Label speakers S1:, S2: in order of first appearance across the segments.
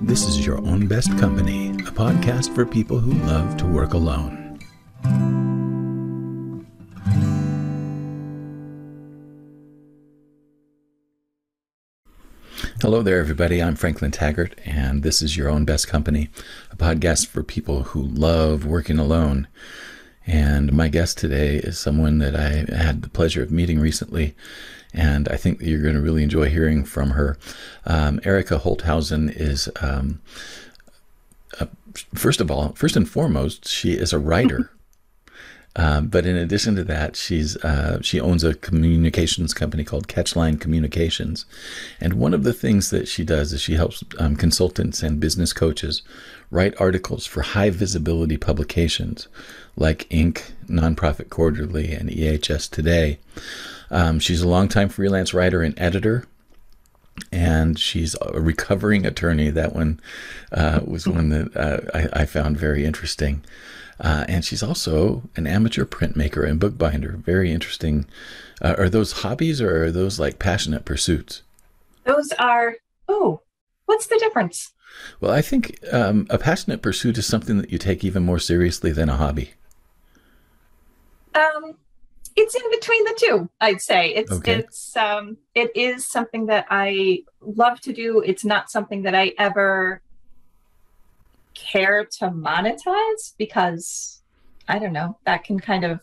S1: This is Your Own Best Company, a podcast for people who love to work alone. Hello there, everybody. I'm Franklin Taggart, and this is Your Own Best Company, a podcast for people who love working alone. And my guest today is someone that I had the pleasure of meeting recently, and I think you're going to really enjoy hearing from her. Um, Erica Holthausen is, um, uh, first of all, first and foremost, she is a writer. Um, but in addition to that, she's uh, she owns a communications company called Catchline Communications, and one of the things that she does is she helps um, consultants and business coaches write articles for high visibility publications like Inc., Nonprofit Quarterly, and EHS Today. Um, she's a longtime freelance writer and editor and she's a recovering attorney. That one uh, was one that uh, I, I, found very interesting. Uh, and she's also an amateur printmaker and bookbinder. Very interesting. Uh, are those hobbies or are those like passionate pursuits?
S2: Those are, oh, what's the difference?
S1: Well, I think um, a passionate pursuit is something that you take even more seriously than a hobby.
S2: Um, it's in between the two i'd say. It's okay. it's um it is something that i love to do. It's not something that i ever care to monetize because i don't know that can kind of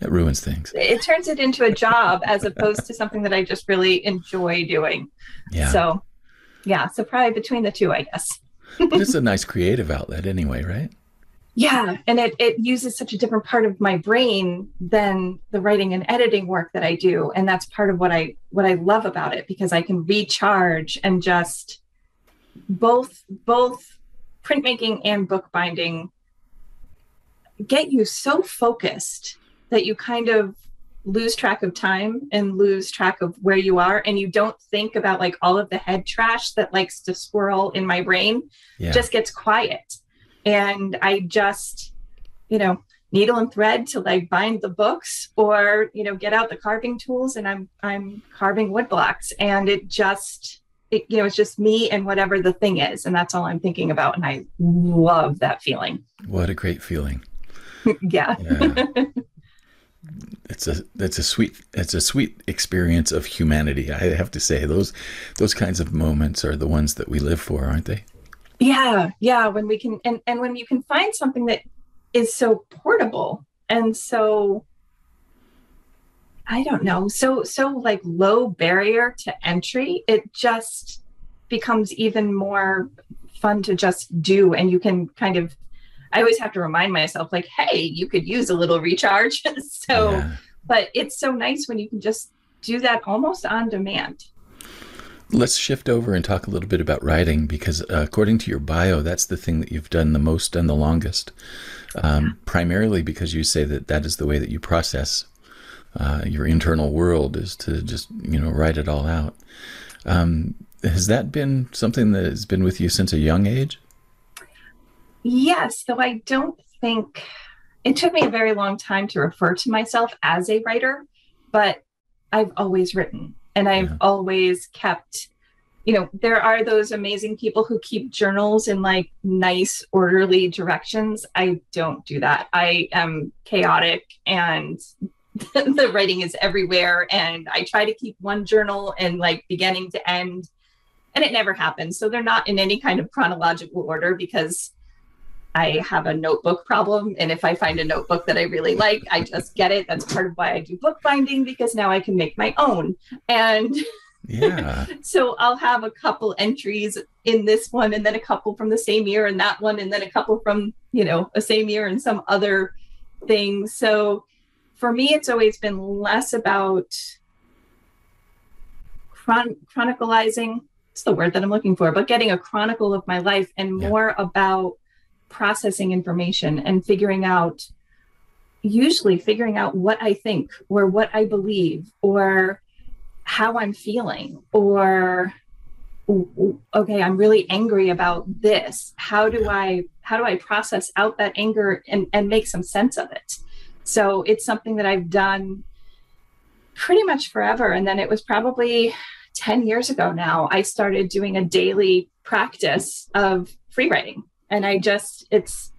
S1: it ruins things.
S2: It turns it into a job as opposed to something that i just really enjoy doing. Yeah. So yeah so probably between the two i guess.
S1: But it's a nice creative outlet anyway right
S2: yeah and it, it uses such a different part of my brain than the writing and editing work that i do and that's part of what i what i love about it because i can recharge and just both both printmaking and bookbinding get you so focused that you kind of lose track of time and lose track of where you are and you don't think about like all of the head trash that likes to swirl in my brain yeah. just gets quiet and I just, you know, needle and thread till I bind the books or, you know, get out the carving tools and I'm I'm carving wood blocks and it just it, you know, it's just me and whatever the thing is. And that's all I'm thinking about. And I love that feeling.
S1: What a great feeling.
S2: yeah. yeah.
S1: it's a it's a sweet it's a sweet experience of humanity. I have to say those those kinds of moments are the ones that we live for, aren't they?
S2: Yeah yeah when we can and and when you can find something that is so portable and so i don't know so so like low barrier to entry it just becomes even more fun to just do and you can kind of i always have to remind myself like hey you could use a little recharge so yeah. but it's so nice when you can just do that almost on demand
S1: Let's shift over and talk a little bit about writing because, uh, according to your bio, that's the thing that you've done the most and the longest. Um, yeah. Primarily because you say that that is the way that you process uh, your internal world is to just you know write it all out. Um, has that been something that has been with you since a young age?
S2: Yes, though I don't think it took me a very long time to refer to myself as a writer, but I've always written and I've yeah. always kept you know there are those amazing people who keep journals in like nice orderly directions. I don't do that. I am chaotic and the writing is everywhere. And i try to keep one journal and like beginning to end. And it never happens. So they're not in any kind of chronological order because I have a notebook problem. And if I find a notebook that I really like, I just get it. That's part of why I do bookbinding because now I can make my own. And
S1: yeah.
S2: so I'll have a couple entries in this one and then a couple from the same year and that one and then a couple from, you know, a same year and some other thing. So for me, it's always been less about chron- chronicalizing. It's the word that I'm looking for, but getting a chronicle of my life and yeah. more about processing information and figuring out usually figuring out what I think or what I believe or how I'm feeling or okay I'm really angry about this. How do I how do I process out that anger and and make some sense of it? So it's something that I've done pretty much forever. And then it was probably 10 years ago now, I started doing a daily practice of free writing. And I just, it's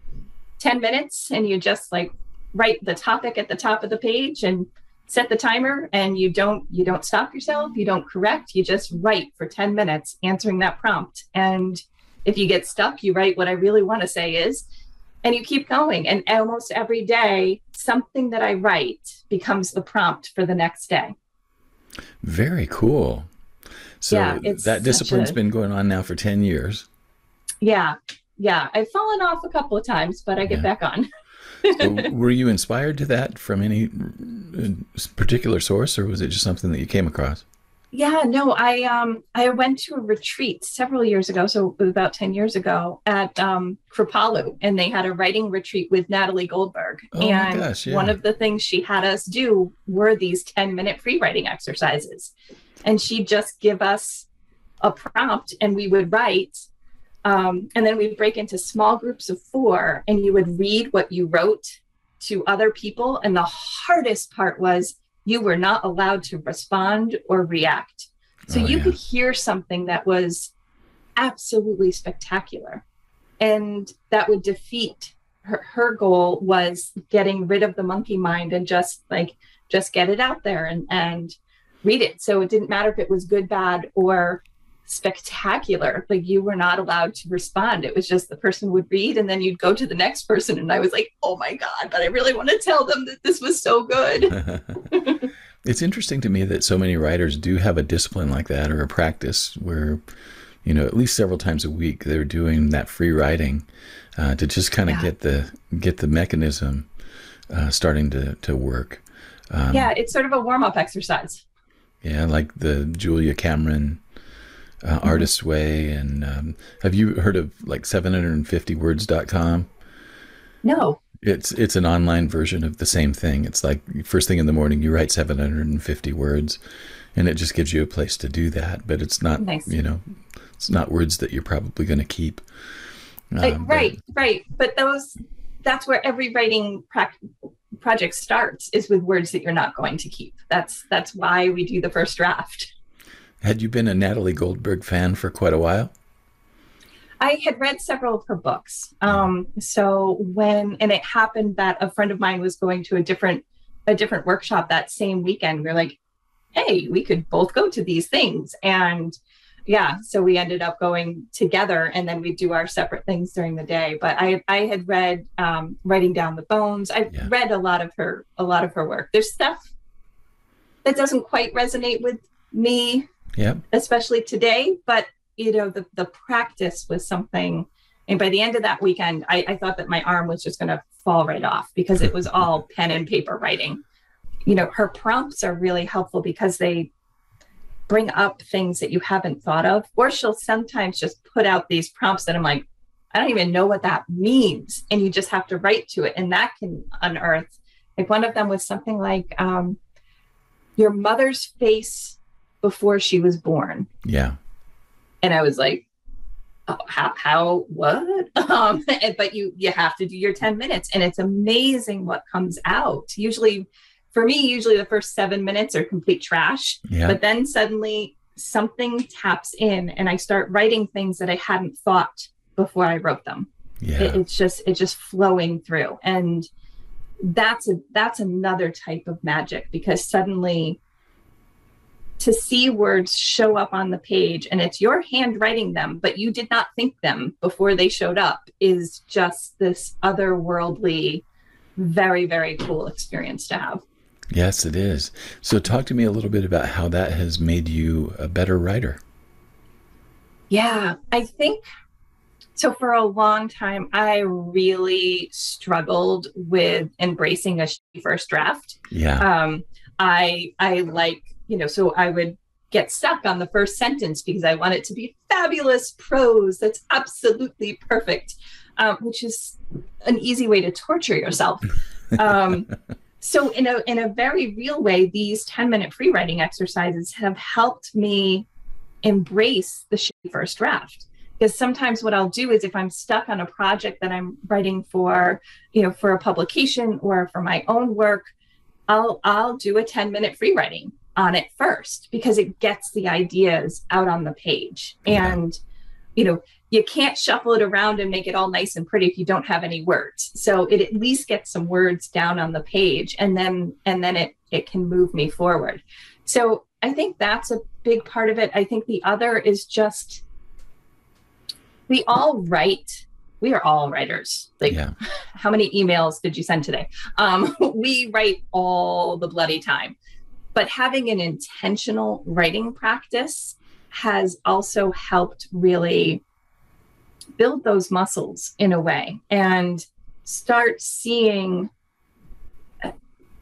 S2: 10 minutes and you just like write the topic at the top of the page and set the timer and you don't you don't stop yourself you don't correct you just write for 10 minutes answering that prompt. And if you get stuck you write what i really want to say is and you keep going. And almost every day something that i write becomes the prompt for the next day.
S1: Very cool. So yeah, that discipline's a, been going on now for 10 years.
S2: Yeah yeah i've fallen off a couple of times but i get yeah. back on
S1: so were you inspired to that from any uh, particular source, or was it just something that you came across?
S2: Yeah, no, I um I went to a retreat several years ago, so about 10 years ago at um Kripalu, and they had a writing retreat with Natalie Goldberg. Oh and gosh, yeah. one of the things she had us do were these 10 minute free writing exercises. And she'd just give us a prompt and we would write um, and then we'd break into small groups of four, and you would read what you wrote to other people. And the hardest part was you were not allowed to respond or react. So oh, you yeah. could hear something that was absolutely spectacular. And that would defeat her, her goal was getting rid of the monkey mind and just like just get it out there and and read it. So it didn't matter if it was good, bad, or spectacular. Like you were not allowed to respond. It was just the person would read and then you'd go to the next person. And I was like, oh my God, but I really want to tell them that this was so good.
S1: it's interesting to me that so many writers do have a discipline like that or a practice where, you know, at least several times a week they're doing that free writing uh, to just kind of yeah. get the get the mechanism uh, starting to, to work.
S2: Um, yeah, it's sort of a warm up exercise.
S1: Yeah, like the Julia Cameron uh, mm-hmm. Artist's Way. And um, have you heard of like 750words.com?
S2: No.
S1: It's it's an online version of the same thing. It's like first thing in the morning you write 750 words, and it just gives you a place to do that. But it's not nice. you know it's not words that you're probably going to keep.
S2: Um, right, but, right. But those that's where every writing pra- project starts is with words that you're not going to keep. That's that's why we do the first draft.
S1: Had you been a Natalie Goldberg fan for quite a while?
S2: I had read several of her books. Um, so when and it happened that a friend of mine was going to a different a different workshop that same weekend. We are like, hey, we could both go to these things. And yeah, so we ended up going together and then we do our separate things during the day. But I I had read um, Writing Down the Bones. I've yeah. read a lot of her a lot of her work. There's stuff that doesn't quite resonate with me
S1: yeah.
S2: Especially today but you know the, the practice was something and by the end of that weekend i, I thought that my arm was just going to fall right off because it was all pen and paper writing. You know her prompts are really helpful because they bring up things that you haven't thought of or she'll sometimes just put out these prompts that i'm like i don't even know what that means and you just have to write to it and that can unearth like one of them was something like um, your mother's face before she was born.
S1: Yeah.
S2: And I was like, oh, how, how, what? Um, but you, you have to do your 10 minutes and it's amazing what comes out. Usually for me, usually the first seven minutes are complete trash, yeah. but then suddenly something taps in and I start writing things that I hadn't thought before I wrote them. Yeah. It, it's just, it's just flowing through. And that's a, that's another type of magic because suddenly to see words show up on the page and it's your handwriting them, but you did not think them before they showed up is just this otherworldly, very, very cool experience to have.
S1: Yes, it is. So, talk to me a little bit about how that has made you a better writer.
S2: Yeah, I think so. For a long time, I really struggled with embracing a first draft.
S1: Yeah.
S2: Um, I I like you know, so I would get stuck on the first sentence because I want it to be fabulous prose that's absolutely perfect, um, which is an easy way to torture yourself. Um, so in a in a very real way, these 10 minute free writing exercises have helped me embrace the first draft because sometimes what I'll do is if I'm stuck on a project that I'm writing for, you know, for a publication or for my own work, I'll I'll do a 10 minute free writing on it first because it gets the ideas out on the page. And, you know, you can't shuffle it around and make it all nice and pretty if you don't have any words. So it at least gets some words down on the page and then and then it it can move me forward. So I think that's a big part of it. I think the other is just we all write we are all writers. Like, yeah. how many emails did you send today? Um, we write all the bloody time. But having an intentional writing practice has also helped really build those muscles in a way and start seeing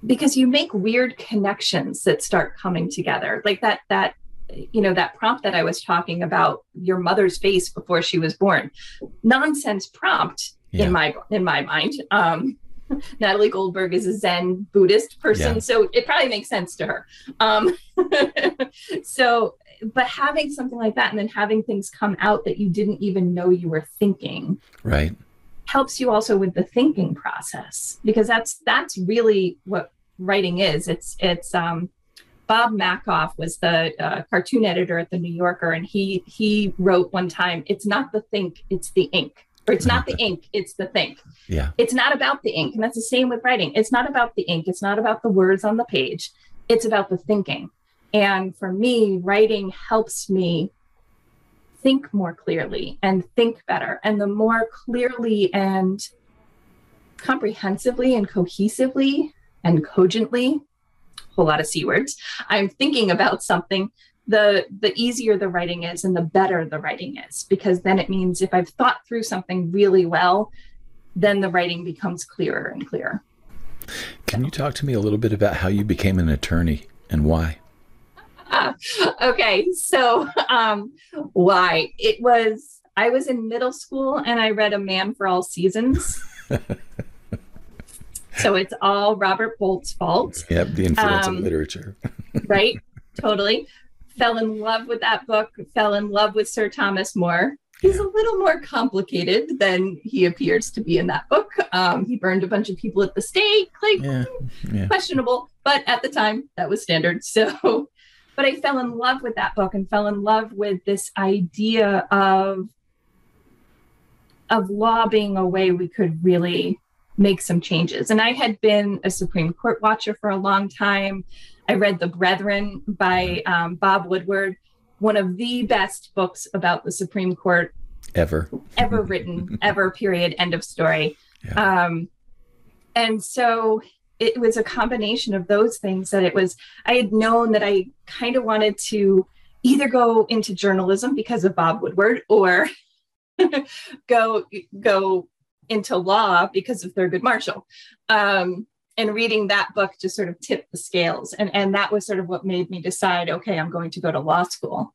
S2: because you make weird connections that start coming together. Like that that you know that prompt that i was talking about your mother's face before she was born. Nonsense prompt yeah. in my in my mind. Um natalie goldberg is a zen buddhist person yeah. so it probably makes sense to her um so but having something like that and then having things come out that you didn't even know you were thinking
S1: right
S2: helps you also with the thinking process because that's that's really what writing is it's it's um Bob Mankoff was the uh, cartoon editor at the New Yorker, and he he wrote one time, "It's not the think, it's the ink." Or it's not the ink, it's the think.
S1: Yeah.
S2: It's not about the ink. And that's the same with writing. It's not about the ink. It's not about the words on the page. It's about the thinking. And for me, writing helps me think more clearly and think better. And the more clearly and comprehensively and cohesively and cogently a whole lot of c words i'm thinking about something the the easier the writing is and the better the writing is because then it means if i've thought through something really well then the writing becomes clearer and clearer
S1: can you talk to me a little bit about how you became an attorney and why
S2: uh, okay so um why it was i was in middle school and i read a man for all seasons so it's all Robert Bolt's fault.
S1: Yep, the influence um, of literature.
S2: right, totally. Fell in love with that book, fell in love with Sir Thomas More. He's a little more complicated than he appears to be in that book. Um, he burned a bunch of people at the stake, like yeah, yeah. questionable, but at the time that was standard. So, but I fell in love with that book and fell in love with this idea of of law being a way we could really make some changes. And I had been a Supreme Court watcher for a long time. I read The Brethren by um, Bob Woodward, one of the best books about the Supreme Court
S1: ever,
S2: ever written, ever, period, end of story. Yeah. Um, and so it was a combination of those things that it was, I had known that I kind of wanted to either go into journalism because of Bob Woodward or go go into law because of Thurgood Marshall. Um, and reading that book just sort of tipped the scales. And, and that was sort of what made me decide, okay, I'm going to go to law school.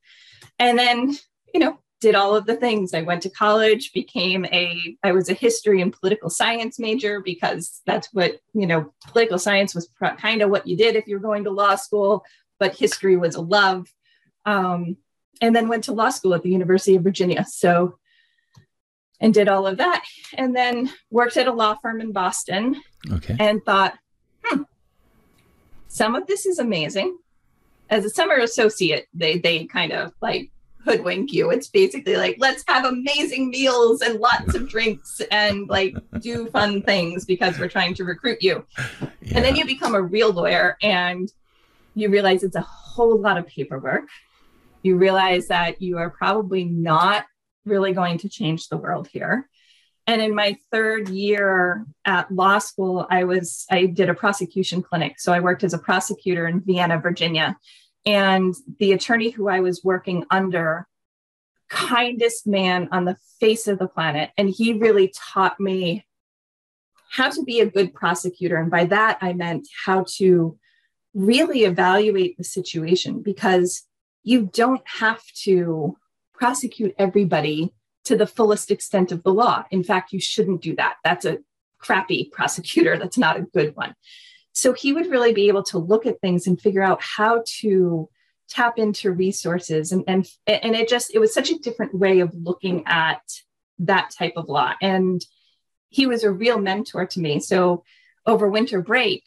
S2: And then, you know, did all of the things. I went to college, became a, I was a history and political science major because that's what, you know, political science was pr- kind of what you did if you're going to law school, but history was a love. Um, and then went to law school at the University of Virginia. So and did all of that and then worked at a law firm in Boston
S1: okay.
S2: and thought, hmm, some of this is amazing. As a summer associate, they they kind of like hoodwink you. It's basically like, let's have amazing meals and lots of drinks and like do fun things because we're trying to recruit you. Yeah. And then you become a real lawyer and you realize it's a whole lot of paperwork. You realize that you are probably not really going to change the world here. And in my third year at law school, I was I did a prosecution clinic. So I worked as a prosecutor in Vienna, Virginia. And the attorney who I was working under, kindest man on the face of the planet. And he really taught me how to be a good prosecutor. And by that, I meant how to really evaluate the situation because you don't have to prosecute everybody to the fullest extent of the law. In fact, you shouldn't do that. That's a crappy prosecutor. That's not a good one. So he would really be able to look at things and figure out how to tap into resources and and and it just it was such a different way of looking at that type of law and he was a real mentor to me so over winter break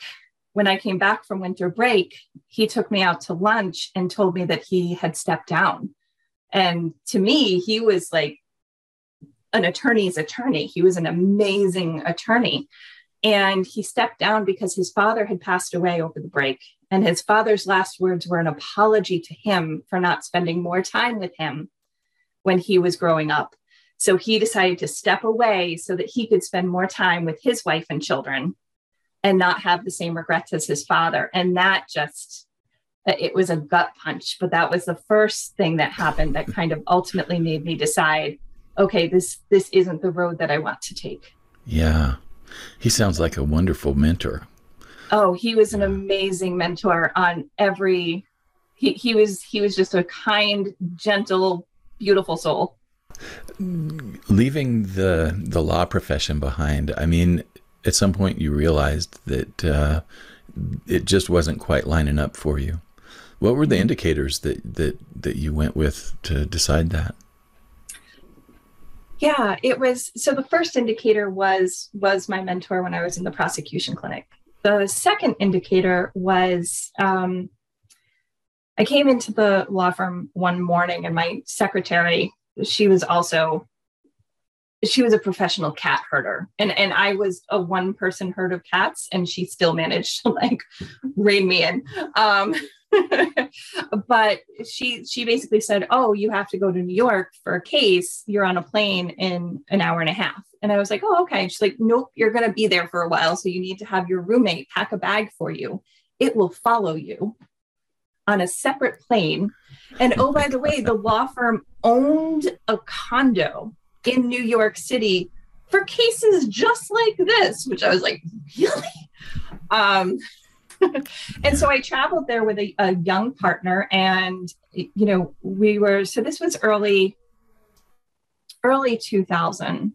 S2: when I came back from winter break, he took me out to lunch and told me that he had stepped down. And to me, he was like an attorney's attorney. He was an amazing attorney. And he stepped down because his father had passed away over the break. And his father's last words were an apology to him for not spending more time with him when he was growing up. So he decided to step away so that he could spend more time with his wife and children and not have the same regrets as his father. And that just, it was a gut punch, but that was the first thing that happened that kind of ultimately made me decide, okay, this this isn't the road that I want to take.
S1: Yeah. He sounds like a wonderful mentor.
S2: Oh, he was an amazing mentor on every he, he was he was just a kind, gentle, beautiful soul.
S1: Leaving the the law profession behind, I mean, at some point you realized that uh, it just wasn't quite lining up for you. What were the indicators that that that you went with to decide that?
S2: Yeah, it was so the first indicator was was my mentor when I was in the prosecution clinic. The second indicator was um, I came into the law firm one morning and my secretary, she was also she was a professional cat herder and and i was a one person herd of cats and she still managed to like rein me in um but she she basically said oh you have to go to new york for a case. You're on a plane in an hour and a half. And i was like oh okay. She's like nope you're going to be there for a while so you need to have your roommate pack a bag for you. It will follow you on a separate plane. And oh by the way the law firm owned a condo in New York City for cases just like this, which I was like, really? Um, and so I traveled there with a, a, young partner, and you know, we were so this was early, early 2000.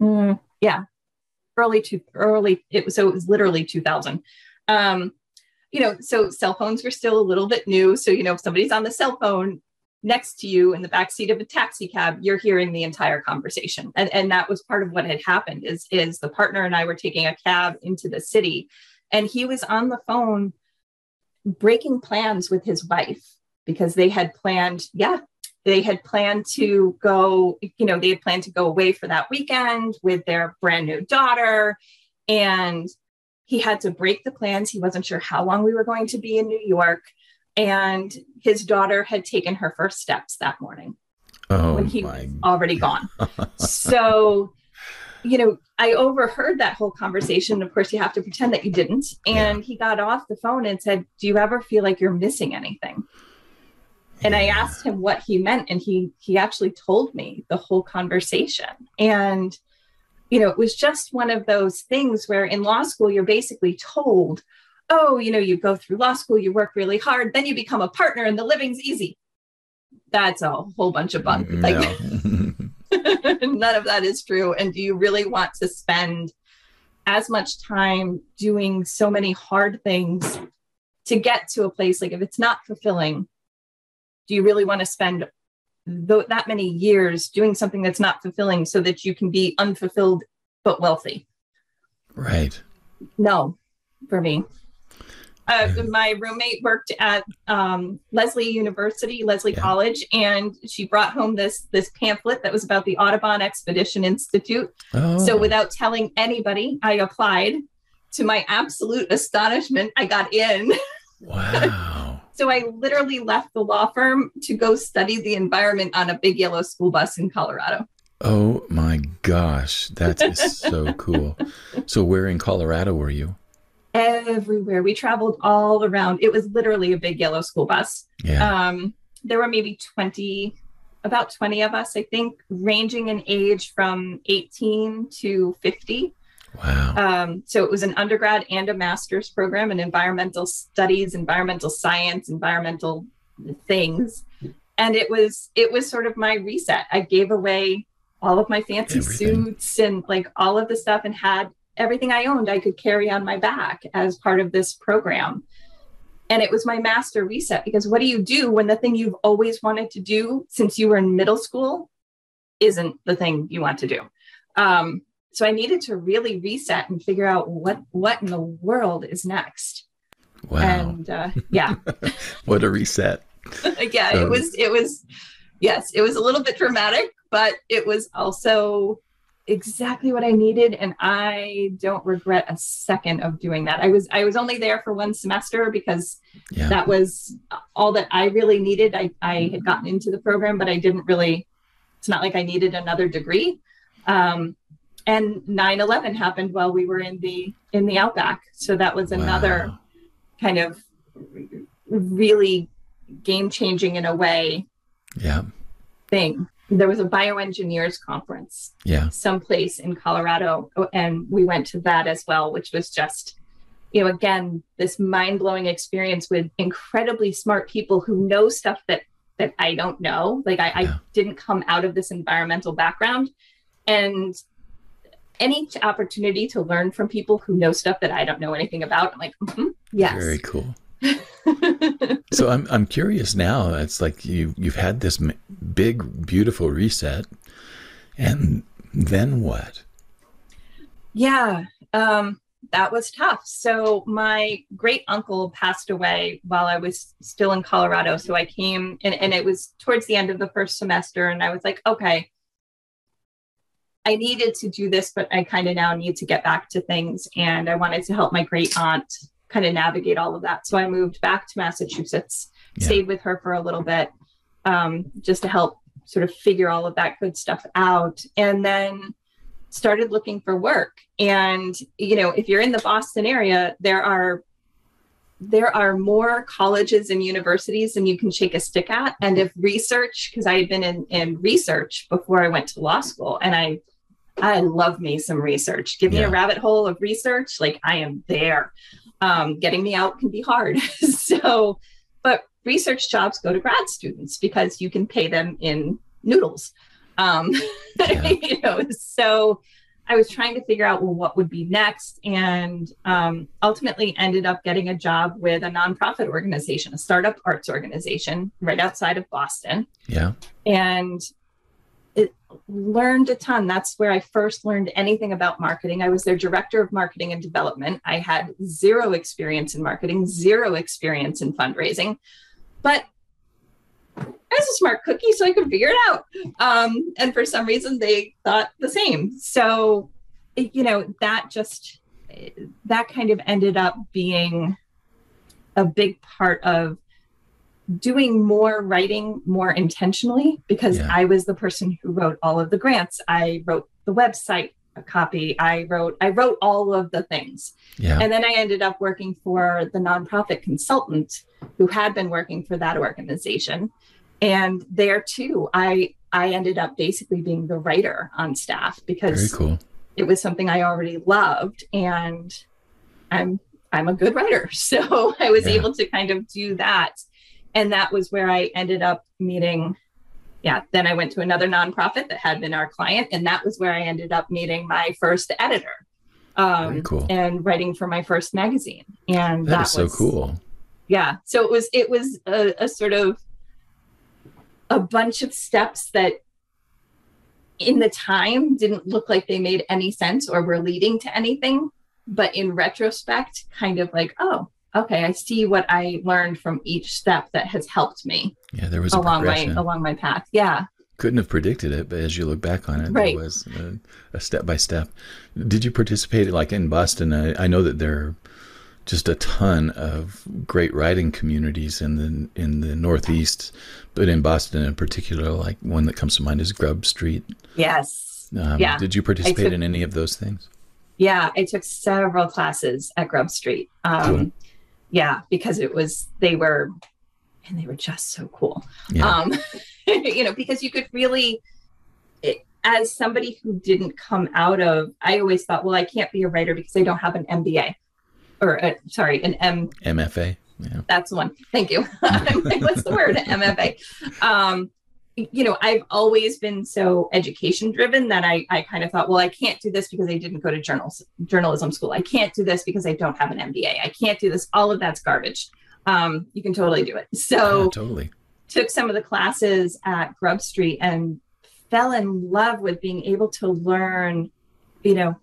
S2: Mm, yeah, early to early. It was so it was literally 2000. Um, you know, so cell phones were still a little bit new. So you know, if somebody's on the cell phone, next to you in the back seat of a taxi cab you're hearing the entire conversation and, and that was part of what had happened is is the partner and i were taking a cab into the city and he was on the phone breaking plans with his wife because they had planned yeah they had planned to go you know they had planned to go away for that weekend with their brand new daughter and he had to break the plans he wasn't sure how long we were going to be in new york and his daughter had taken her first steps that morning
S1: oh,
S2: when he my. was already gone. so, you know, I overheard that whole conversation. Of course, you have to pretend that you didn't. And yeah. he got off the phone and said, "Do you ever feel like you're missing anything?" And yeah. I asked him what he meant, and he he actually told me the whole conversation. And you know, it was just one of those things where in law school you're basically told oh, you know, you go through law school, you work really hard, then you become a partner and the living's easy. That's a whole bunch of bunk. Mm, like none of that is true. And do you really want to spend as much time doing so many hard things to get to a place like if it's not fulfilling, do you really want to spend th- that many years doing something that's not fulfilling so that you can be unfulfilled but wealthy?
S1: Right.
S2: No, for me. Uh, my roommate worked at um, Lesley University, Lesley yeah. College, and she brought home this this pamphlet that was about the Audubon Expedition Institute. Oh. So without telling anybody, I applied. To my absolute astonishment, I got in.
S1: Wow.
S2: so I literally left the law firm to go study the environment on a big yellow school bus in Colorado.
S1: Oh my gosh, that is so cool. So where in Colorado were you?
S2: Everywhere. We traveled all around. It was literally a big yellow school bus.
S1: Yeah.
S2: Um, there were maybe 20, about 20 of us, I think, ranging in age from 18 to 50.
S1: Wow.
S2: Um, so it was an undergrad and a master's program in environmental studies, environmental science, environmental things. And it was it was sort of my reset. I gave away all of my fancy Everything. suits and like all of the stuff and had everything I owned, I could carry on my back as part of this program. And it was my master reset because what do you do when the thing you've always wanted to do since you were in middle school isn't the thing you want to do? Um, so I needed to really reset and figure out what what in the world is next.
S1: Wow.
S2: And uh, yeah,
S1: what a reset.
S2: yeah, so, it was it was yes, it was a little bit dramatic, but it was also exactly what I needed and I don't regret a second of doing that. I was I was only there for one semester because yeah. that was all that I really needed. I I had gotten into the program but I didn't really it's not like I needed another degree. Um, and 9/11 happened while we were in the in the outback. So that was another wow. kind of really game changing in a way
S1: yeah
S2: thing there was a bioengineers conference
S1: yeah.
S2: someplace in colorado and we went to that as well which was just you know again this mind-blowing experience with incredibly smart people who know stuff that that i don't know. Like i, yeah. I didn't come out of this environmental background. And any opportunity to learn from people who know stuff that i don't know anything about i'm like mm-hmm, yes.
S1: Very cool so I'm I'm curious now. It's like you you've had this big beautiful reset, and then what?
S2: Yeah, um, that was tough. So my great uncle passed away while I was still in Colorado. So I came and, and it was towards the end of the first semester, and I was like, okay. I needed to do this, but I kind of now need to get back to things. And I wanted to help my great aunt kind of navigate all of that. So I moved back to Massachusetts, yeah. stayed with her for a little bit, um, just to help sort of figure all of that good stuff out. And then started looking for work. And, you know, if you're in the Boston area, there are there are more colleges and universities than you can shake a stick at. And if research, because I had been in, in research before I went to law school, and I I love me some research. Give me a rabbit hole of research, like I am there um, getting me out can be hard. so, but research jobs go to grad students because you can pay them in noodles. Um, yeah. you know, so I was trying to figure out well what would be next, and um, ultimately ended up getting a job with a nonprofit organization, a startup arts organization right outside of Boston.
S1: Yeah,
S2: and learned a ton. That's where I first learned anything about marketing. I was their director of marketing and development. I had zero experience in marketing, zero experience in fundraising, but I was a smart cookie, so I could figure it out. Um, and for some reason, they thought the same. So, you know, that just that kind of ended up being a big part of doing more writing more intentionally because yeah. I was the person who wrote all of the grants. I wrote the website a copy. I wrote I wrote all of the things.
S1: Yeah.
S2: And then I ended up working for the nonprofit consultant who had been working for that organization. And there too, I I ended up basically being the writer on staff because
S1: cool.
S2: it was something I already loved and I'm I'm a good writer. So I was yeah. able to kind of do that and that was where I ended up meeting. Yeah, then I went to another nonprofit that had been our client, and that was where I ended up meeting my first editor. Um,
S1: cool.
S2: And writing for my first magazine, and
S1: that, that was so cool.
S2: Yeah, so it was it was a, a sort of a bunch of steps that in the time didn't look like they made any sense or were leading to anything but in retrospect kind of like oh okay, I see what I learned from each step that has helped me.
S1: Yeah, there was
S2: along my along my path. Yeah.
S1: Couldn't have predicted it, but as you look back on it,
S2: right.
S1: there was a, step by step. Did you participate like in Boston? I, I know that there are just a ton of great writing communities in the in the Northeast, but in Boston in particular, like one that comes to mind is Grub Street.
S2: Yes.
S1: Um,
S2: yeah.
S1: Did you participate took, in any of those things?
S2: Yeah, I took several classes at Grub Street. Um, cool yeah, because it was they were and they were just so cool. Yeah. Um, you know, because you could really it, as somebody who didn't come out of I always thought, well, I can't be a writer because I don't have an MBA or a, uh, sorry, an M
S1: MFA. Yeah.
S2: That's one. Thank you. What's the word? MFA. Um, you know, I've always been so education driven that I, I kind of thought, well, I can't do this because I didn't go to journals, journalism school. I can't do this because I don't have an MBA. I can't do this. All of that's garbage. Um, you can totally do it. So
S1: yeah, totally
S2: took some of the classes at Grub Street and fell in love with being able to learn you know,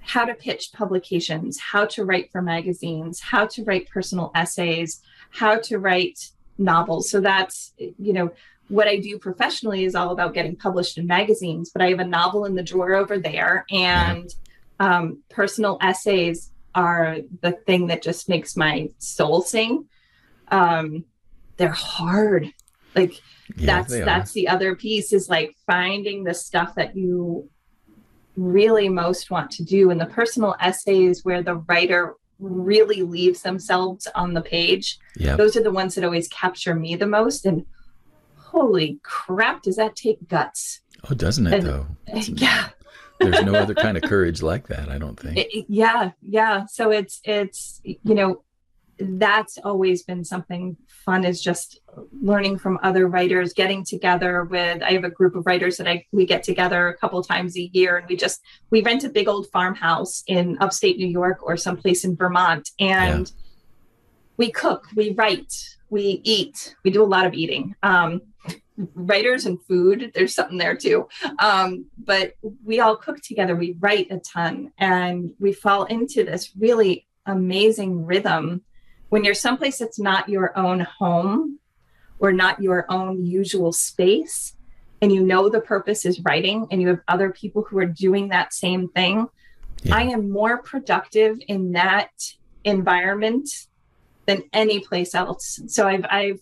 S2: how to pitch publications, how to write for magazines, how to write personal essays, how to write novels. So that's, you know, what I do professionally is all about getting published in magazines, but I have a novel in the drawer over there, and um, personal essays are the thing that just makes my soul sing. Um, they're hard. Like yeah, that's that's the other piece is like finding the stuff that you really most want to do, and the personal essays where the writer really leaves themselves on the page. Yeah, those are the ones that always capture me the most, and holy crap, does that take guts?
S1: Oh, doesn't it and, though?
S2: yeah.
S1: There's no other kind of courage like that, I don't think.
S2: It, yeah, yeah. So it's it's you know, that's always been something fun is just learning from other writers, getting together with I have a group of writers that I we get together a couple times a year and we just we rent a big old farmhouse in upstate New York or someplace in Vermont and yeah. we cook, we write, we eat, we do a lot of eating. Um, writers and food there's something there too um, but we all cook together we write a ton and we fall into this really amazing rhythm when you're someplace that's not your own home or not your own usual space and you know the purpose is writing and you have other people who are doing that same thing yeah. i am more productive in that environment than any place else so i've i've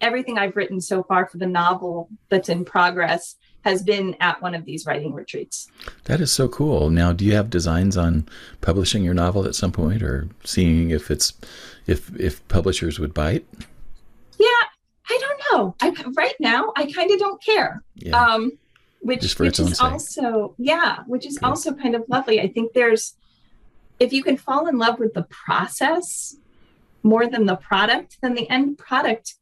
S2: everything I've written so far for the novel that's in progress has been at one of these writing retreats.
S1: That is so cool. Now, do you have designs on publishing your novel at some point, or seeing if it's if if publishers would bite?
S2: Yeah, I don't know. I right now I kind of don't care. Yeah. Um, which which is also yeah, which is also kind of lovely. I think there's if you can fall in love with the process more than the product, then the end product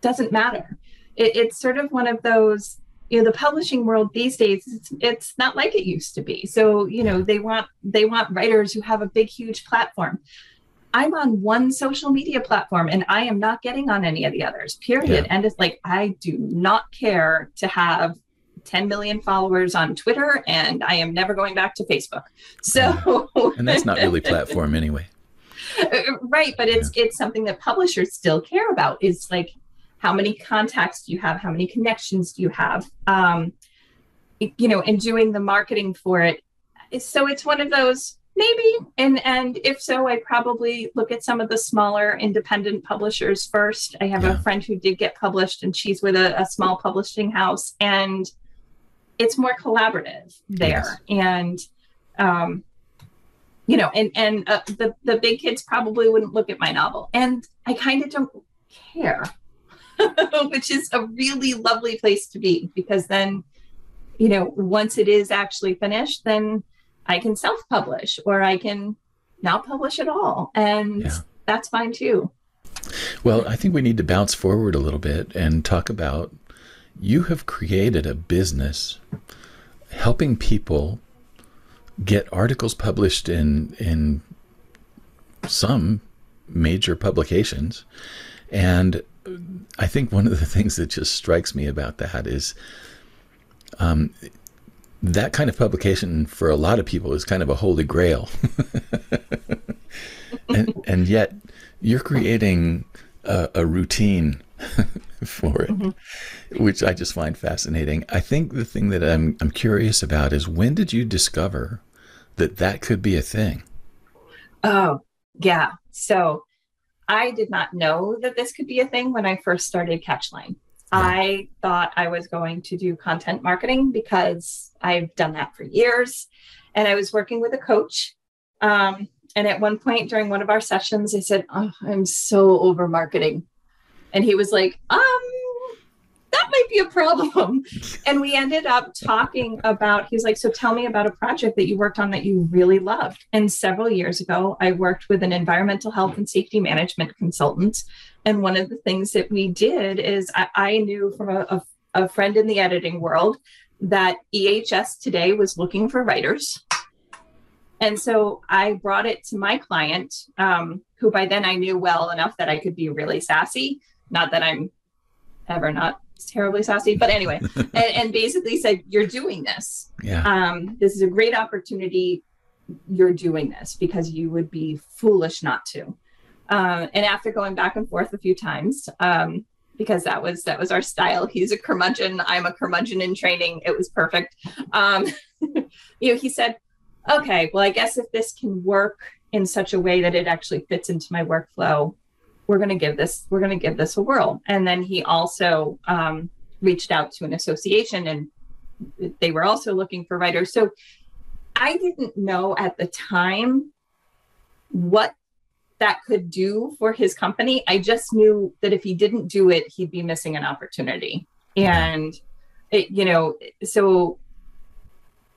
S2: doesn't matter. It, it's sort of one of those, you know, the publishing world these days, it's, it's not like it used to be. So, you know, they want they want writers who have a big, huge platform. I'm on one social media platform and I am not getting on any of the others, period. Yeah. And it's like, I do not care to have 10 million followers on Twitter and I am never going back to Facebook. So,
S1: and that's not really platform anyway.
S2: right. But it's, yeah. it's something that publishers still care about is like, how many contacts do you have how many connections do you have um, you know and doing the marketing for it so it's one of those maybe and and if so i probably look at some of the smaller independent publishers first i have yeah. a friend who did get published and she's with a, a small publishing house and it's more collaborative there yes. and um you know and and uh, the the big kids probably wouldn't look at my novel and i kind of don't care which is a really lovely place to be because then, you know, once it is actually finished, then I can self publish or I can not publish at all. And yeah. that's fine too.
S1: Well, I think we need to bounce forward a little bit and talk about you have created a business helping people get articles published in in some major publications and I think one of the things that just strikes me about that is um, that kind of publication for a lot of people is kind of a holy grail. and, and yet you're creating a, a routine for it, mm-hmm. which I just find fascinating. I think the thing that I'm, I'm curious about is when did you discover that that could be a thing?
S2: Oh, yeah. So I did not know that this could be a thing when I first started Catchline. I thought I was going to do content marketing because I've done that for years. And I was working with a coach. Um, and at one point during one of our sessions, I said, oh, I'm so over marketing. And he was like, um, that might be a problem. And we ended up talking about, he's like, so tell me about a project that you worked on that you really loved. And several years ago, I worked with an environmental health and safety management consultant. And one of the things that we did is I, I knew from a, a, a friend in the editing world that EHS today was looking for writers. And so I brought it to my client, um, who by then I knew well enough that I could be really sassy. Not that I'm ever not terribly saucy. But anyway, and, and, basically said, You're doing this.
S1: Yeah.
S2: Um, this is a great opportunity. You're doing this because you would be foolish not to. Uh, and after going back and forth a few times, um, because that was that was our style. He's a curmudgeon. I'm a curmudgeon in training. It was perfect. Um, you know, he said, "Okay, well, I guess if this can work in such a way that it actually fits into my workflow, we're going to give this we're going to give this a whirl." And then he also um, reached out to an association, and they were also looking for writers. So I didn't know at the time what that could do for his company. I just knew that if he didn't do it, he'd be missing an opportunity. And, it, you know, so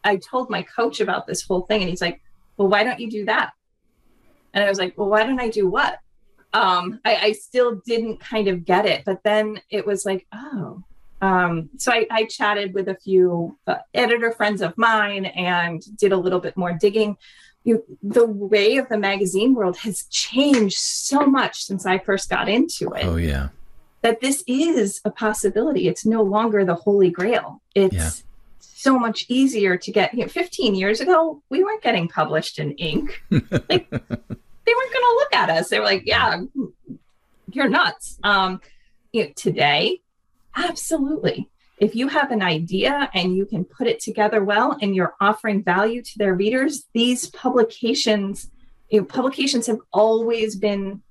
S2: I told my coach about this whole thing, and he's like, Well, why don't you do that? And I was like, Well, why don't I do what? Um, I, I still didn't kind of get it. But then it was like, Oh, um, so I, I, chatted with a few uh, editor friends of mine and did a little bit more digging you the way of the magazine world has changed so much since I first got into it.
S1: Oh yeah.
S2: That this is a possibility. It's no longer the holy grail. It's yeah. so much easier to get. You know, 15 years ago, we weren't getting published in Inc. like, they weren't going to look at us. They were like, "Yeah, you're nuts." Um, you know, today, absolutely if you have an idea and you can put it together well and you're offering value to their readers, these publications, you know, publications have always been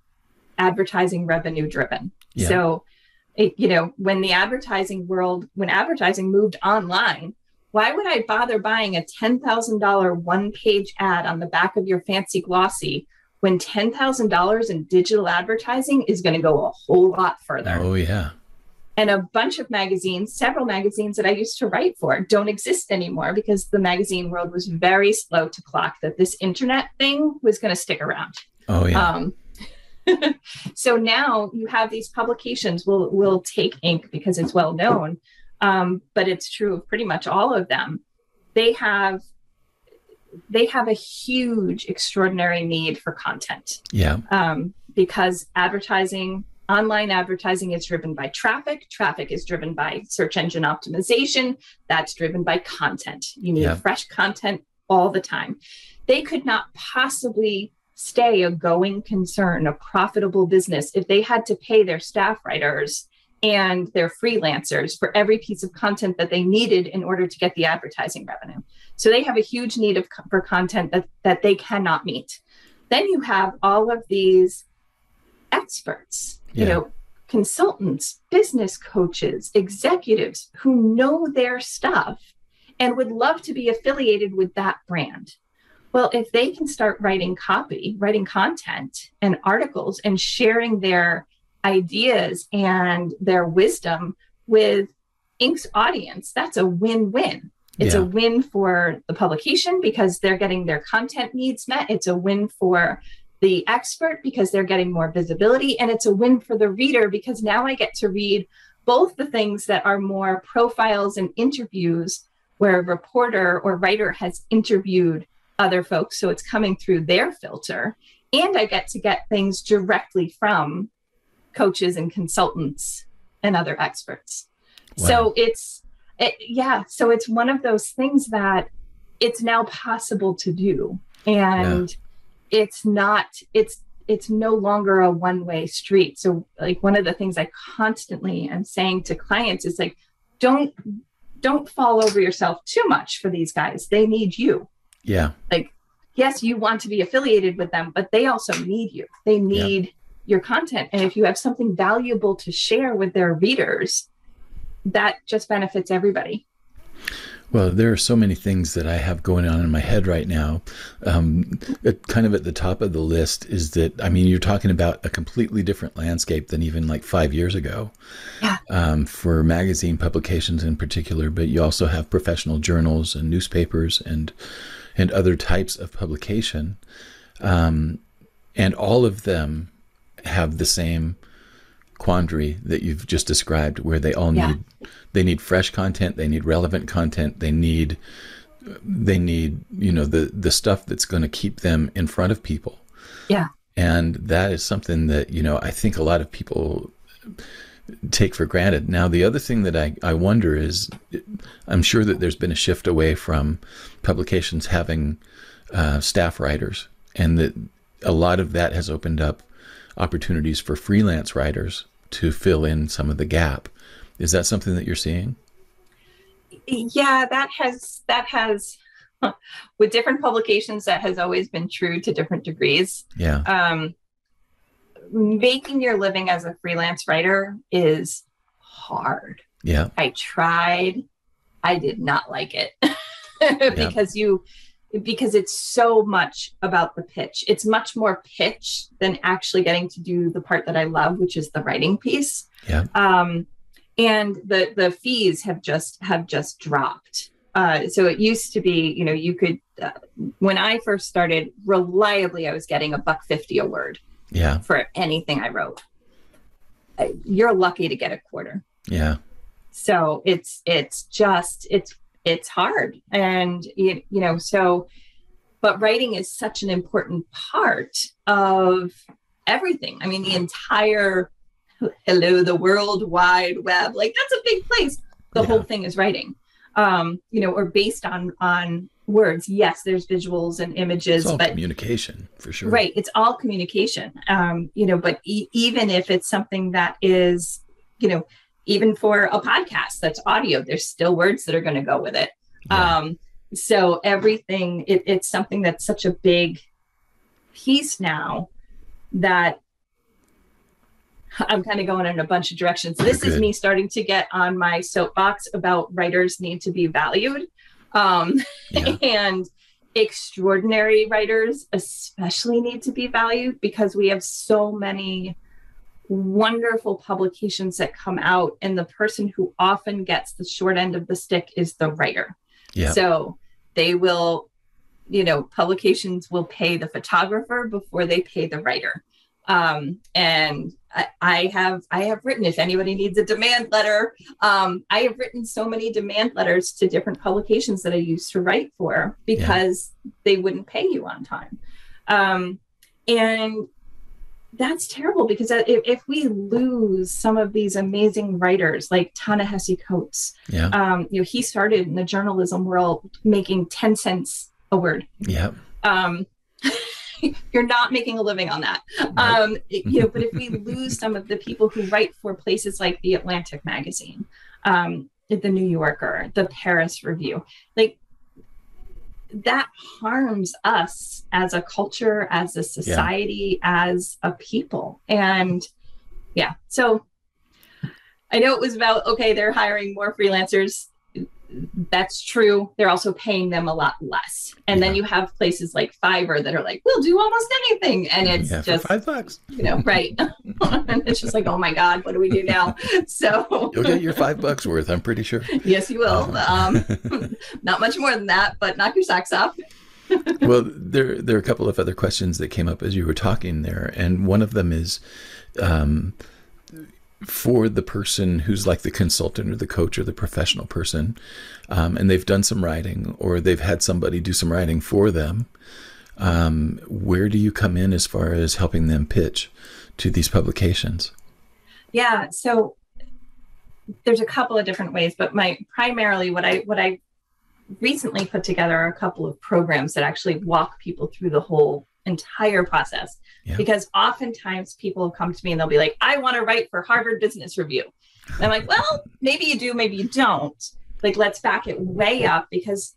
S2: advertising revenue driven. Yeah. So, it, you know, when the advertising world, when advertising moved online, why would I bother buying a $10,000 one page ad on the back of your fancy glossy when $10,000 in digital advertising is going to go a whole lot further?
S1: Oh, yeah
S2: and a bunch of magazines, several magazines that I used to write for, don't exist anymore because the magazine world was very slow to clock that this internet thing was going to stick around.
S1: Oh yeah. Um,
S2: so now you have these publications will will take Inc because it's well known, um, but it's true of pretty much all of them. They have they have a huge, extraordinary need for content.
S1: Yeah.
S2: Um, because advertising Online advertising is driven by traffic. Traffic is driven by search engine optimization. That's driven by content. You need yeah. fresh content all the time. They could not possibly stay a going concern, a profitable business, if they had to pay their staff writers and their freelancers for every piece of content that they needed in order to get the advertising revenue. So they have a huge need of, for content that, that they cannot meet. Then you have all of these experts you know consultants business coaches executives who know their stuff and would love to be affiliated with that brand well if they can start writing copy writing content and articles and sharing their ideas and their wisdom with Inc's audience that's a win-win it's yeah. a win for the publication because they're getting their content needs met it's a win for the expert because they're getting more visibility. And it's a win for the reader because now I get to read both the things that are more profiles and interviews where a reporter or writer has interviewed other folks. So it's coming through their filter. And I get to get things directly from coaches and consultants and other experts. Wow. So it's, it, yeah, so it's one of those things that it's now possible to do. And yeah it's not it's it's no longer a one way street so like one of the things i constantly am saying to clients is like don't don't fall over yourself too much for these guys they need you
S1: yeah
S2: like yes you want to be affiliated with them but they also need you they need yeah. Your content and if you have something valuable to share with their readers that just benefits everybody
S1: well, there are so many things that I have going on in my head right now. Um, it, kind of at the top of the list is that, I mean, you're talking about a completely different landscape than even like five years ago
S2: yeah.
S1: um, for magazine publications in particular, but you also have professional journals and newspapers and, and other types of publication. Um, and all of them have the same quandary that you've just described where they all yeah. need they need fresh content they need relevant content they need they need you know the the stuff that's going to keep them in front of people
S2: yeah
S1: and that is something that you know i think a lot of people take for granted. Now, the other thing that I, I wonder is I'm sure that there's been a shift away from publications having uh, staff writers, and that a lot of that has opened up opportunities for freelance writers to fill in some of the gap. Is that something that you're seeing?
S2: Yeah, that has that has with different publications that has always been true to different degrees.
S1: Yeah.
S2: Um, making your living as a freelance writer is hard.
S1: Yeah.
S2: I tried. I did not like it because yeah. you because it's so much about the pitch. It's much more pitch than actually getting to do the part that I love, which is the writing piece.
S1: Yeah.
S2: Um, and the the fees have just have just dropped. Uh, so it used to be, you know, you could uh, when I first started, reliably, I was getting a buck fifty a word.
S1: Yeah.
S2: For anything I wrote, uh, you're lucky to get a quarter.
S1: Yeah.
S2: So it's it's just it's it's hard, and you, you know so, but writing is such an important part of everything. I mean, the entire hello the world wide web like that's a big place. The yeah. whole thing is writing. Um you know or based on on words. Yes there's visuals and images
S1: but communication for sure.
S2: Right. It's all communication. Um you know but e- even if it's something that is you know even for a podcast that's audio there's still words that are going to go with it yeah. um so everything it, it's something that's such a big piece now that I'm kind of going in a bunch of directions. This is me starting to get on my soapbox about writers need to be valued. Um, yeah. and extraordinary writers especially need to be valued because we have so many wonderful publications that come out and the person who often gets the short end of the stick is the writer.
S1: Yeah.
S2: So they will you know publications will pay the photographer before they pay the writer um, and I, I, have I have written if anybody needs a demand letter, um, I have written so many demand letters to different publications that I used to write for because yeah. they wouldn't pay you on time, um, and that's terrible because if, we lose some of these amazing writers like Ta-Nehisi Coates,
S1: yeah.
S2: um, you know, he started in the journalism world making 10 cents a word.
S1: Yeah.
S2: Um, you're not making a living on that. Um, you know, but if we lose some of the people who write for places like the Atlantic magazine, um, the New Yorker, the Paris Review, like that harms us as a culture, as a society, yeah. as a people. And yeah, so I know it was about okay, they're hiring more freelancers that's true. They're also paying them a lot less. And yeah. then you have places like Fiverr that are like, we'll do almost anything. And it's
S1: yeah,
S2: just
S1: five bucks.
S2: You know, right. and it's just like, oh my God, what do we do now? So
S1: you'll get your five bucks worth, I'm pretty sure.
S2: Yes, you will. Um, not much more than that, but knock your socks off.
S1: well, there there are a couple of other questions that came up as you were talking there, and one of them is um, for the person who's like the consultant or the coach or the professional person, um, and they've done some writing or they've had somebody do some writing for them, um, where do you come in as far as helping them pitch to these publications?
S2: Yeah, so there's a couple of different ways, but my primarily what I what I recently put together are a couple of programs that actually walk people through the whole entire process. Yeah. because oftentimes people come to me and they'll be like i want to write for harvard business review. And i'm like well maybe you do maybe you don't. Like let's back it way up because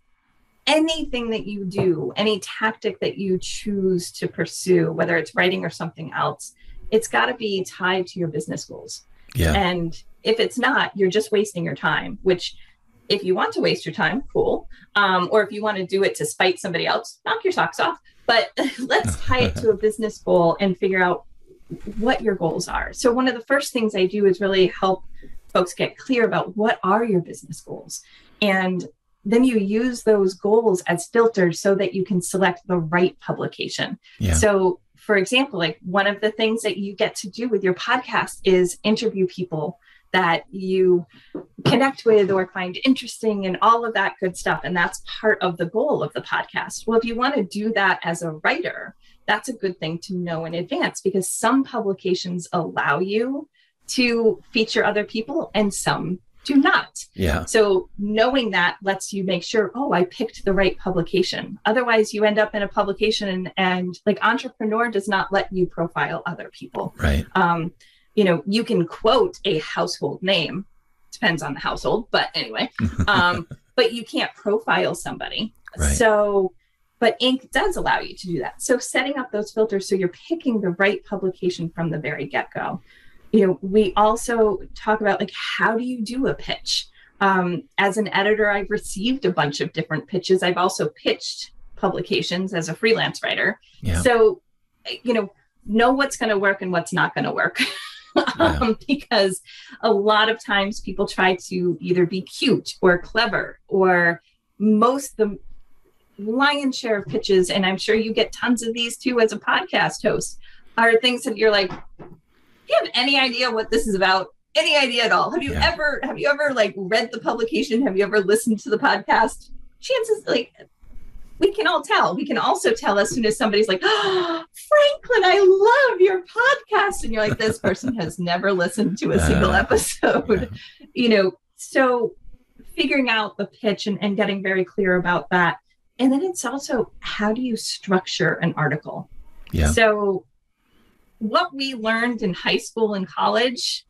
S2: anything that you do any tactic that you choose to pursue whether it's writing or something else it's got to be tied to your business goals.
S1: Yeah.
S2: And if it's not you're just wasting your time which if you want to waste your time cool. Um, or if you want to do it to spite somebody else knock your socks off but let's tie it to a business goal and figure out what your goals are. So one of the first things I do is really help folks get clear about what are your business goals. And then you use those goals as filters so that you can select the right publication.
S1: Yeah.
S2: So for example, like one of the things that you get to do with your podcast is interview people that you connect with or find interesting and all of that good stuff. And that's part of the goal of the podcast. Well, if you want to do that as a writer, that's a good thing to know in advance because some publications allow you to feature other people and some do not.
S1: Yeah.
S2: So knowing that lets you make sure, oh, I picked the right publication. Otherwise, you end up in a publication and, and like entrepreneur does not let you profile other people.
S1: Right.
S2: Um, you know, you can quote a household name, depends on the household, but anyway, um, but you can't profile somebody.
S1: Right.
S2: So, but Inc. does allow you to do that. So setting up those filters so you're picking the right publication from the very get go you know, we also talk about like how do you do a pitch? Um, as an editor, I've received a bunch of different pitches. I've also pitched publications as a freelance writer.
S1: Yeah.
S2: So, you know, know what's going to work and what's not going to work. um, because a lot of times people try to either be cute or clever or most the lion's share of pitches, and I'm sure you get tons of these too as a podcast host, are things that you're like, do you have any idea what this is about? Any idea at all? Have you yeah. ever have you ever like read the publication? Have you ever listened to the podcast? Chances like we can all tell. We can also tell as soon as somebody's like, oh, Franklin, I love your podcast. And you're like, this person has never listened to a single episode. Yeah. You know, so figuring out the pitch and, and getting very clear about that. And then it's also how do you structure an article?
S1: Yeah.
S2: So what we learned in high school and college,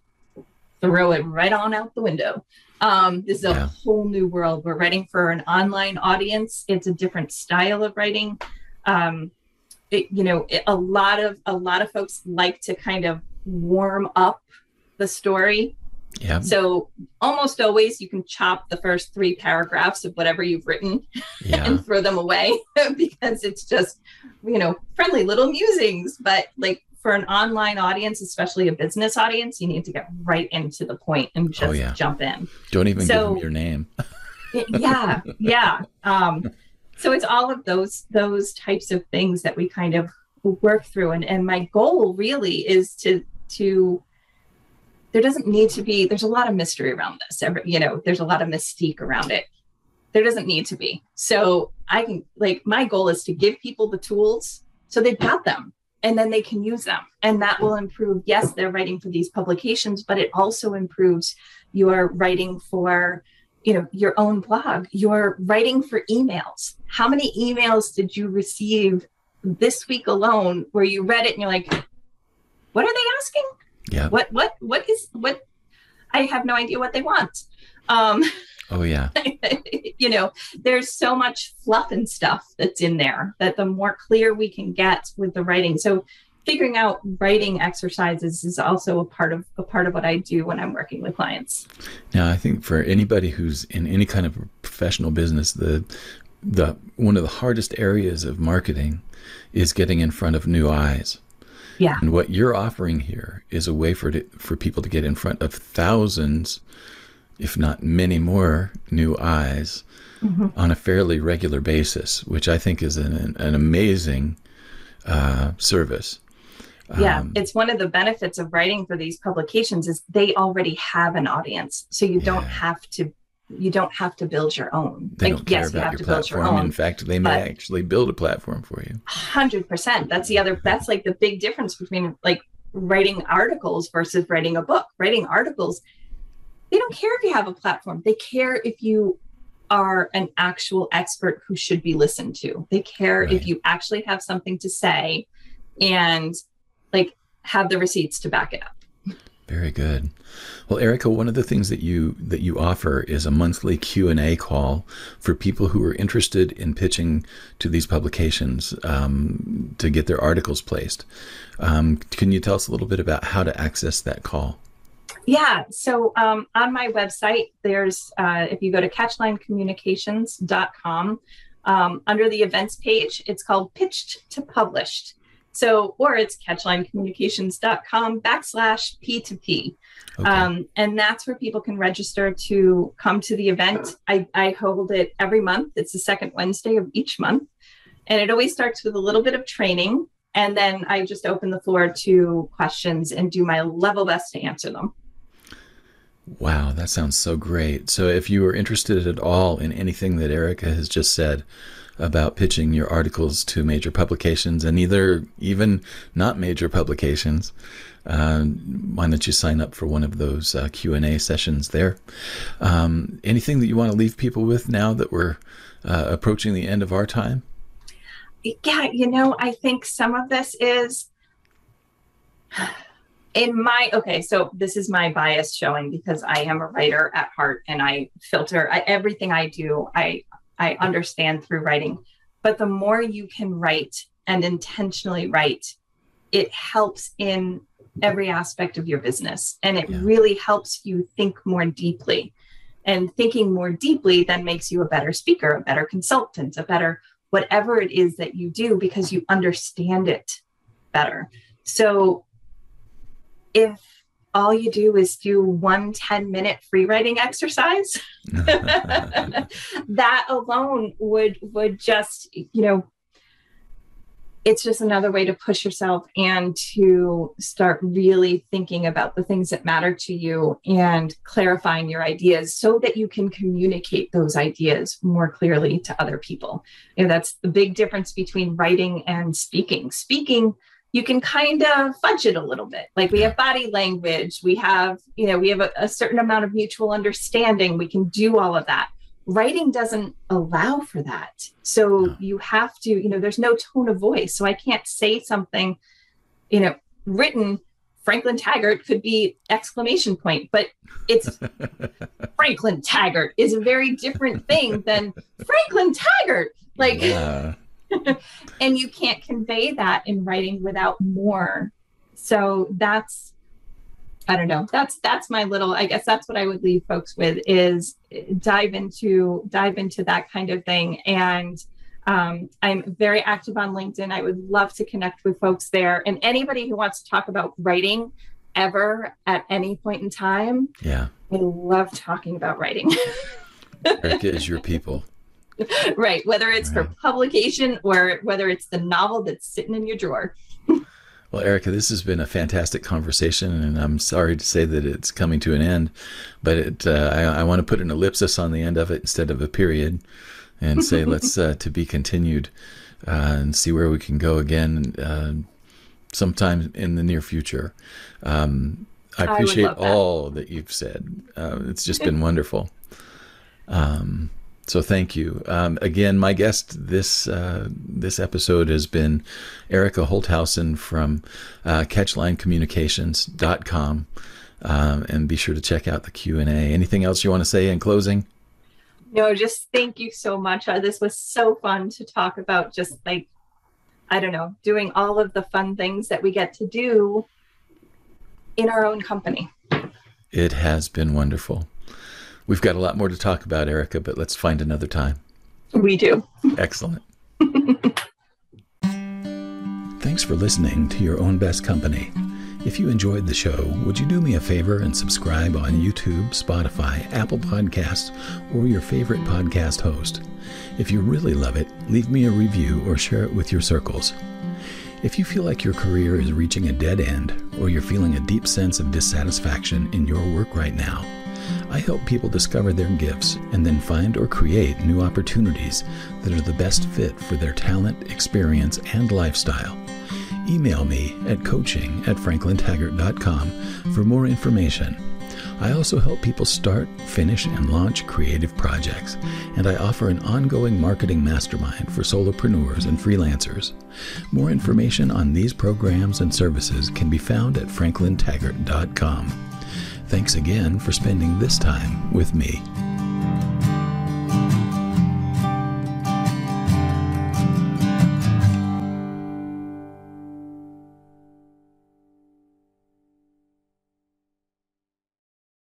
S2: throw it right on out the window. Um, this is a yeah. whole new world. We're writing for an online audience. It's a different style of writing. Um, it, you know, it, a lot of a lot of folks like to kind of warm up the story.
S1: Yeah.
S2: So almost always you can chop the first three paragraphs of whatever you've written yeah. and throw them away because it's just, you know, friendly little musings. But like for an online audience, especially a business audience, you need to get right into the point and oh, just oh, yeah. jump in.
S1: Don't even so, give them your name.
S2: yeah, yeah. Um, so it's all of those those types of things that we kind of work through, and and my goal really is to to there doesn't need to be there's a lot of mystery around this Every, you know there's a lot of mystique around it there doesn't need to be so i can like my goal is to give people the tools so they've got them and then they can use them. And that will improve yes they're writing for these publications but it also improves your writing for you know your own blog you're writing for emails. How many emails did you receive this week alone where you read it and you're like what are they asking?
S1: Yeah.
S2: What what what is what? I have no idea what they want um
S1: Oh yeah.
S2: you know, there's so much fluff and stuff that's in there that the more clear we can get with the writing. So figuring out writing exercises is also a part of a part of what I do when I'm working with clients.
S1: Now, I think for anybody who's in any kind of professional business, the the one of the hardest areas of marketing is getting in front of new eyes.
S2: Yeah.
S1: And what you're offering here is a way for to, for people to get in front of thousands if not many more new eyes mm-hmm. on a fairly regular basis, which I think is an, an amazing uh, service.
S2: Yeah, um, it's one of the benefits of writing for these publications is they already have an audience, so you yeah. don't have to you don't have to build your own.
S1: They like, don't care yes, about you your platform. Your own, In fact, they may actually build a platform for you.
S2: Hundred percent. That's the other. That's like the big difference between like writing articles versus writing a book. Writing articles, they don't care if you have a platform. They care if you are an actual expert who should be listened to. They care right. if you actually have something to say and like have the receipts to back it up.
S1: Very good. Well, Erica, one of the things that you that you offer is a monthly Q and A call for people who are interested in pitching to these publications um, to get their articles placed. Um, can you tell us a little bit about how to access that call?
S2: Yeah. So um, on my website, there's, uh, if you go to catchlinecommunications.com, um, under the events page, it's called Pitched to Published. So, or it's catchlinecommunications.com backslash P2P. Okay. Um, and that's where people can register to come to the event. I, I hold it every month. It's the second Wednesday of each month. And it always starts with a little bit of training. And then I just open the floor to questions and do my level best to answer them.
S1: Wow, that sounds so great. So, if you are interested at all in anything that Erica has just said about pitching your articles to major publications and either even not major publications, uh, why don't you sign up for one of those uh, Q and A sessions there? Um, anything that you want to leave people with now that we're uh, approaching the end of our time?
S2: Yeah, you know, I think some of this is in my okay so this is my bias showing because i am a writer at heart and i filter I, everything i do i i understand through writing. But the more you can write and intentionally write it helps in every aspect of your business and it yeah. really helps you think more deeply. And thinking more deeply then makes you a better speaker a better consultant a better whatever it is that you do because you understand it better. So if all you do is do one 10 minute free writing exercise that alone would would just you know it's just another way to push yourself and to start really thinking about the things that matter to you and clarifying your ideas so that you can communicate those ideas more clearly to other people. You know, that's the big difference between writing and speaking. Speaking, you can kind of fudge it a little bit. Like we have body language, we have, you know, we have a, a certain amount of mutual understanding. We can do all of that. Writing doesn't allow for that. So you have to, you know, there's no tone of voice. So I can't say something, you know, written Franklin Taggart could be exclamation point, but it's Franklin Taggart is a very different thing than Franklin Taggart. Like yeah. and you can't convey that in writing without more. So that's I don't know. That's that's my little I guess that's what I would leave folks with is dive into dive into that kind of thing and um, I'm very active on LinkedIn. I would love to connect with folks there. And anybody who wants to talk about writing ever at any point in time,
S1: yeah,
S2: I love talking about writing.
S1: Erica is your people.
S2: right. Whether it's right. for publication or whether it's the novel that's sitting in your drawer.
S1: well, Erica, this has been a fantastic conversation, and I'm sorry to say that it's coming to an end, but it, uh, I, I, want to put an ellipsis on the end of it instead of a period and say, let's uh, to be continued uh, and see where we can go again uh, sometime in the near future. Um, I appreciate I all that you've said. Uh, it's just been wonderful. Um, so thank you um, again. My guest this uh, this episode has been Erica Holthausen from uh, CatchlineCommunications.com, um, and be sure to check out the Q and A. Anything else you want to say in closing?
S2: No, just thank you so much. Uh, this was so fun to talk about. Just like I don't know, doing all of the fun things that we get to do in our own company.
S1: It has been wonderful. We've got a lot more to talk about, Erica, but let's find another time.
S2: We do.
S1: Excellent. Thanks for listening to Your Own Best Company. If you enjoyed the show, would you do me a favor and subscribe on YouTube, Spotify, Apple Podcasts, or your favorite podcast host? If you really love it, leave me a review or share it with your circles. If you feel like your career is reaching a dead end or you're feeling a deep sense of dissatisfaction in your work right now, I help people discover their gifts and then find or create new opportunities that are the best fit for their talent, experience, and lifestyle. Email me at coaching at franklintaggart.com for more information. I also help people start, finish, and launch creative projects, and I offer an ongoing marketing mastermind for solopreneurs and freelancers. More information on these programs and services can be found at franklintaggart.com. Thanks again for spending this time with me.